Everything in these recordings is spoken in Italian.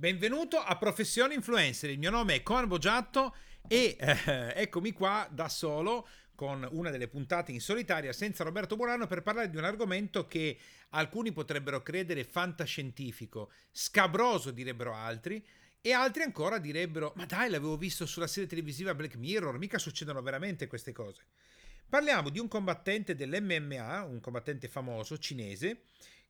Benvenuto a Professione Influencer, il mio nome è Conan Bogiatto e eh, eccomi qua da solo con una delle puntate in solitaria senza Roberto Buonanno per parlare di un argomento che alcuni potrebbero credere fantascientifico, scabroso direbbero altri, e altri ancora direbbero: Ma dai, l'avevo visto sulla serie televisiva Black Mirror, mica succedono veramente queste cose. Parliamo di un combattente dell'MMA, un combattente famoso cinese,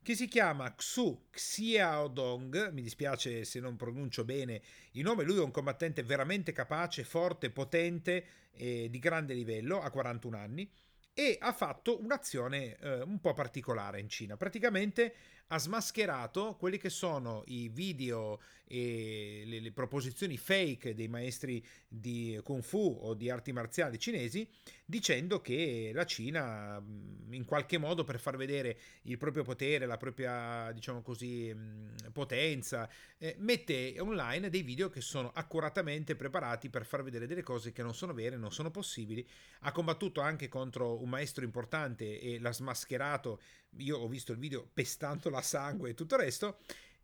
che si chiama Xu Xiaodong, mi dispiace se non pronuncio bene il nome, lui è un combattente veramente capace, forte, potente e di grande livello, ha 41 anni, e ha fatto un'azione eh, un po' particolare in Cina. Praticamente ha smascherato quelli che sono i video e le, le, proposizioni fake dei maestri di Kung Fu o di arti marziali cinesi, dicendo che la Cina, mm, in qualche modo, per far vedere il proprio potere, la propria, diciamo così, mm, potenza, eh, mette online dei video che sono accuratamente preparati per far vedere delle cose che non sono vere, non sono possibili. Ha combattuto anche contro un maestro importante e l'ha smascherato. Io ho visto il video pestando la sangue e tutto il resto.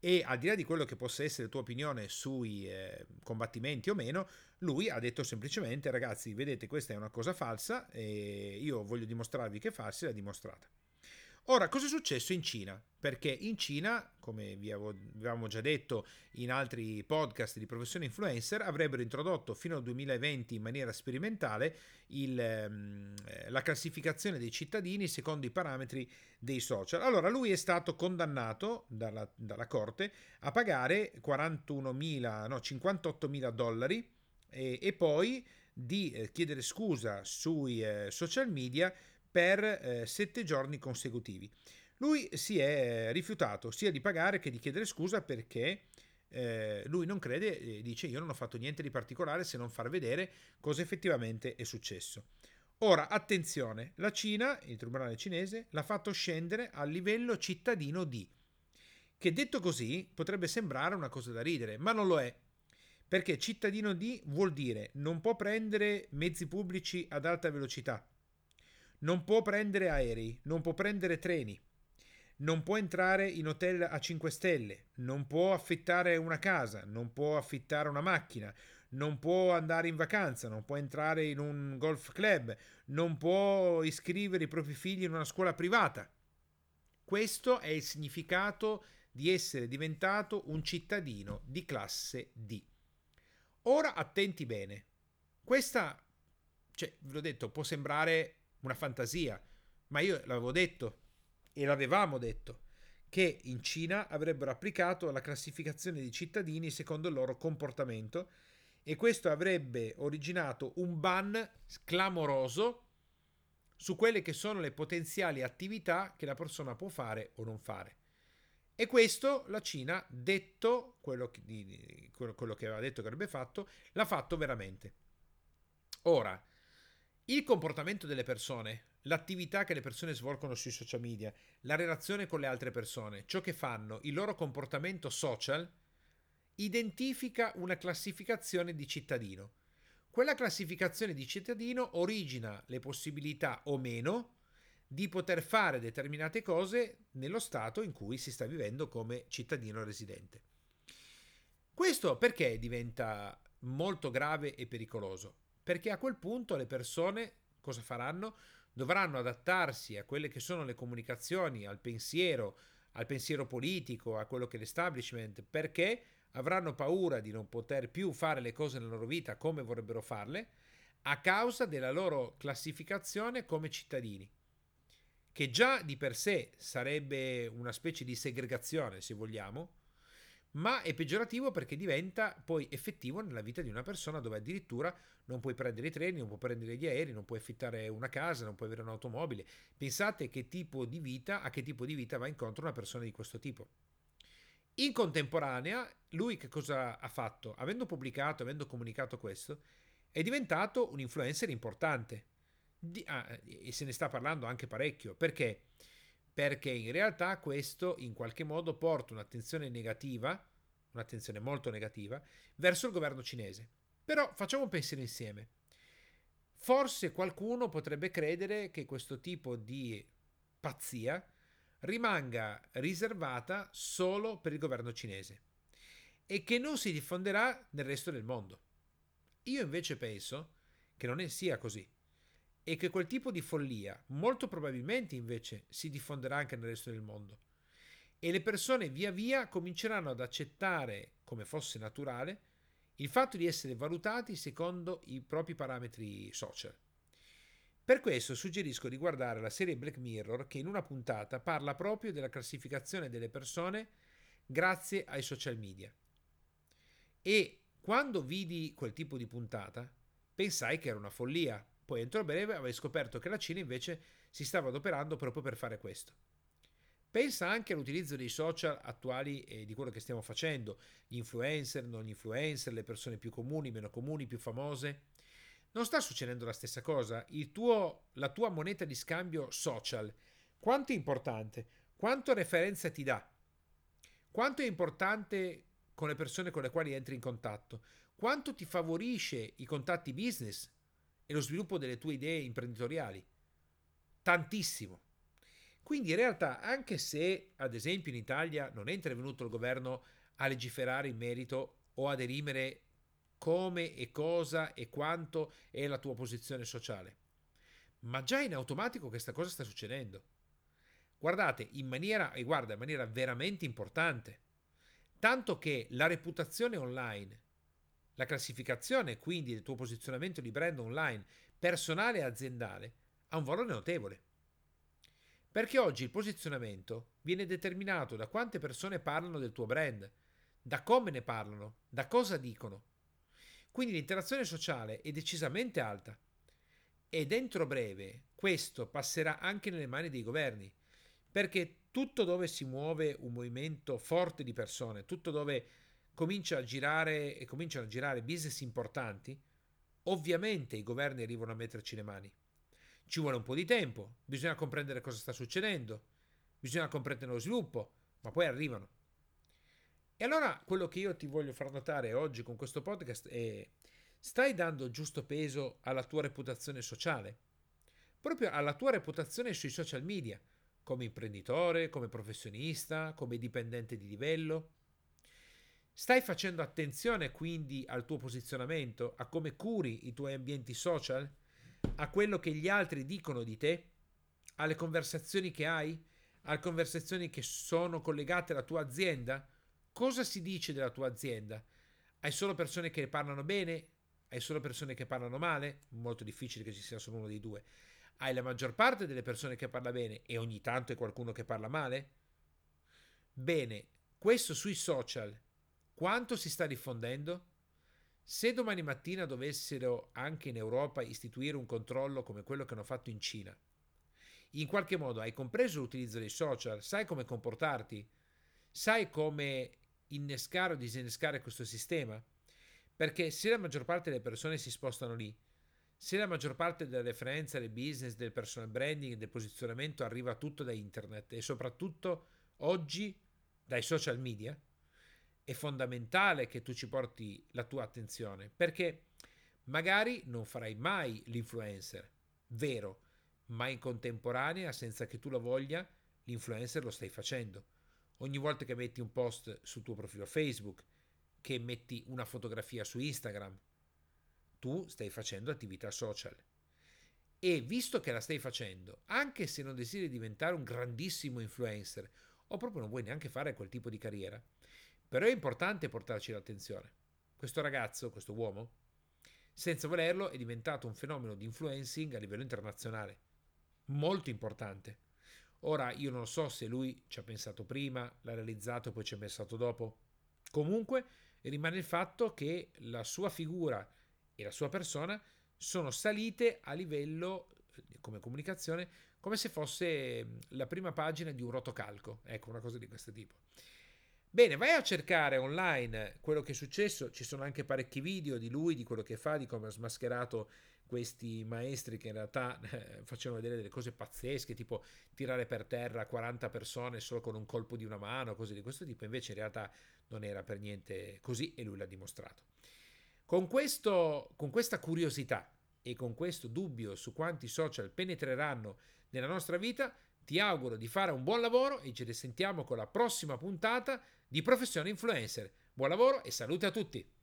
E al di là di quello che possa essere la tua opinione sui eh, combattimenti o meno, lui ha detto semplicemente: ragazzi, vedete, questa è una cosa falsa e io voglio dimostrarvi che è falsa e l'ha dimostrata. Ora, cosa è successo in Cina? Perché in Cina, come vi avevamo già detto in altri podcast di professione influencer, avrebbero introdotto fino al 2020 in maniera sperimentale il, ehm, la classificazione dei cittadini secondo i parametri dei social. Allora, lui è stato condannato dalla, dalla Corte a pagare 41.000, no, 58.000 dollari e, e poi di eh, chiedere scusa sui eh, social media per eh, sette giorni consecutivi. Lui si è rifiutato sia di pagare che di chiedere scusa perché eh, lui non crede e dice io non ho fatto niente di particolare se non far vedere cosa effettivamente è successo. Ora, attenzione, la Cina, il tribunale cinese, l'ha fatto scendere al livello cittadino D, che detto così potrebbe sembrare una cosa da ridere, ma non lo è. Perché cittadino D vuol dire non può prendere mezzi pubblici ad alta velocità, non può prendere aerei, non può prendere treni, non può entrare in hotel a 5 stelle, non può affittare una casa, non può affittare una macchina, non può andare in vacanza, non può entrare in un golf club, non può iscrivere i propri figli in una scuola privata. Questo è il significato di essere diventato un cittadino di classe D. Ora attenti bene. Questa, cioè, ve l'ho detto, può sembrare una fantasia, ma io l'avevo detto e l'avevamo detto che in Cina avrebbero applicato la classificazione di cittadini secondo il loro comportamento e questo avrebbe originato un ban clamoroso su quelle che sono le potenziali attività che la persona può fare o non fare. E questo la Cina, detto quello che, quello che aveva detto che avrebbe fatto, l'ha fatto veramente. Ora, il comportamento delle persone, l'attività che le persone svolgono sui social media, la relazione con le altre persone, ciò che fanno, il loro comportamento social, identifica una classificazione di cittadino. Quella classificazione di cittadino origina le possibilità o meno di poter fare determinate cose nello stato in cui si sta vivendo come cittadino residente. Questo perché diventa molto grave e pericoloso? Perché a quel punto le persone cosa faranno? Dovranno adattarsi a quelle che sono le comunicazioni, al pensiero, al pensiero politico, a quello che è l'establishment, perché avranno paura di non poter più fare le cose nella loro vita come vorrebbero farle, a causa della loro classificazione come cittadini, che già di per sé sarebbe una specie di segregazione, se vogliamo, ma è peggiorativo perché diventa poi effettivo nella vita di una persona dove addirittura non puoi prendere i treni, non puoi prendere gli aerei, non puoi affittare una casa, non puoi avere un'automobile. Pensate che tipo di vita, a che tipo di vita va incontro una persona di questo tipo. In contemporanea, lui che cosa ha fatto? Avendo pubblicato, avendo comunicato questo, è diventato un influencer importante. Di, ah, e se ne sta parlando anche parecchio. Perché? Perché in realtà questo in qualche modo porta un'attenzione negativa, un'attenzione molto negativa, verso il governo cinese. Però facciamo un pensiero insieme. Forse qualcuno potrebbe credere che questo tipo di pazzia rimanga riservata solo per il governo cinese. e che non si diffonderà nel resto del mondo. Io invece penso che non sia così e che quel tipo di follia molto probabilmente invece si diffonderà anche nel resto del mondo e le persone via via cominceranno ad accettare come fosse naturale il fatto di essere valutati secondo i propri parametri social. Per questo suggerisco di guardare la serie Black Mirror che in una puntata parla proprio della classificazione delle persone grazie ai social media. E quando vidi quel tipo di puntata pensai che era una follia, poi entro breve avevo scoperto che la Cina invece si stava adoperando proprio per fare questo. Pensa anche all'utilizzo dei social attuali e di quello che stiamo facendo, gli influencer, non gli influencer, le persone più comuni, meno comuni, più famose. Non sta succedendo la stessa cosa? Tuo, la tua moneta di scambio social, quanto è importante? Quanto referenza ti dà? Quanto è importante con le persone con le quali entri in contatto? Quanto ti favorisce i contatti business e lo sviluppo delle tue idee imprenditoriali? Tantissimo. Quindi in realtà, anche se ad esempio in Italia non è intervenuto il governo a legiferare in merito o a derimere come e cosa e quanto è la tua posizione sociale, ma già in automatico questa cosa sta succedendo. Guardate, in maniera, e guarda, in maniera veramente importante, tanto che la reputazione online, la classificazione quindi del tuo posizionamento di brand online, personale e aziendale, ha un valore notevole. Perché oggi il posizionamento viene determinato da quante persone parlano del tuo brand, da come ne parlano, da cosa dicono. Quindi l'interazione sociale è decisamente alta. E dentro breve questo passerà anche nelle mani dei governi, perché tutto dove si muove un movimento forte di persone, tutto dove comincia a girare e cominciano a girare business importanti, ovviamente i governi arrivano a metterci le mani. Ci vuole un po' di tempo, bisogna comprendere cosa sta succedendo, bisogna comprendere lo sviluppo, ma poi arrivano. E allora quello che io ti voglio far notare oggi con questo podcast è stai dando giusto peso alla tua reputazione sociale, proprio alla tua reputazione sui social media, come imprenditore, come professionista, come dipendente di livello. Stai facendo attenzione quindi al tuo posizionamento, a come curi i tuoi ambienti social? A quello che gli altri dicono di te, alle conversazioni che hai, alle conversazioni che sono collegate alla tua azienda? Cosa si dice della tua azienda? Hai solo persone che parlano bene? Hai solo persone che parlano male? Molto difficile che ci sia solo uno dei due. Hai la maggior parte delle persone che parla bene e ogni tanto è qualcuno che parla male? Bene, questo sui social quanto si sta diffondendo? Se domani mattina dovessero anche in Europa istituire un controllo come quello che hanno fatto in Cina, in qualche modo hai compreso l'utilizzo dei social, sai come comportarti, sai come innescare o disinnescare questo sistema? Perché se la maggior parte delle persone si spostano lì, se la maggior parte delle referenze, del business, del personal branding, del posizionamento arriva tutto da internet e soprattutto oggi dai social media, è fondamentale che tu ci porti la tua attenzione perché magari non farai mai l'influencer, vero, ma in contemporanea, senza che tu lo voglia, l'influencer lo stai facendo. Ogni volta che metti un post sul tuo profilo Facebook, che metti una fotografia su Instagram, tu stai facendo attività social. E visto che la stai facendo, anche se non desideri diventare un grandissimo influencer o proprio non vuoi neanche fare quel tipo di carriera, però è importante portarci l'attenzione. Questo ragazzo, questo uomo, senza volerlo è diventato un fenomeno di influencing a livello internazionale. Molto importante. Ora io non so se lui ci ha pensato prima, l'ha realizzato e poi ci ha pensato dopo. Comunque rimane il fatto che la sua figura e la sua persona sono salite a livello eh, come comunicazione come se fosse la prima pagina di un rotocalco, ecco una cosa di questo tipo. Bene, vai a cercare online quello che è successo, ci sono anche parecchi video di lui, di quello che fa, di come ha smascherato questi maestri che in realtà eh, facevano vedere delle cose pazzesche, tipo tirare per terra 40 persone solo con un colpo di una mano, cose di questo tipo, invece in realtà non era per niente così e lui l'ha dimostrato. Con, questo, con questa curiosità e con questo dubbio su quanti social penetreranno nella nostra vita, ti auguro di fare un buon lavoro e ci risentiamo con la prossima puntata di Professione Influencer. Buon lavoro e salute a tutti!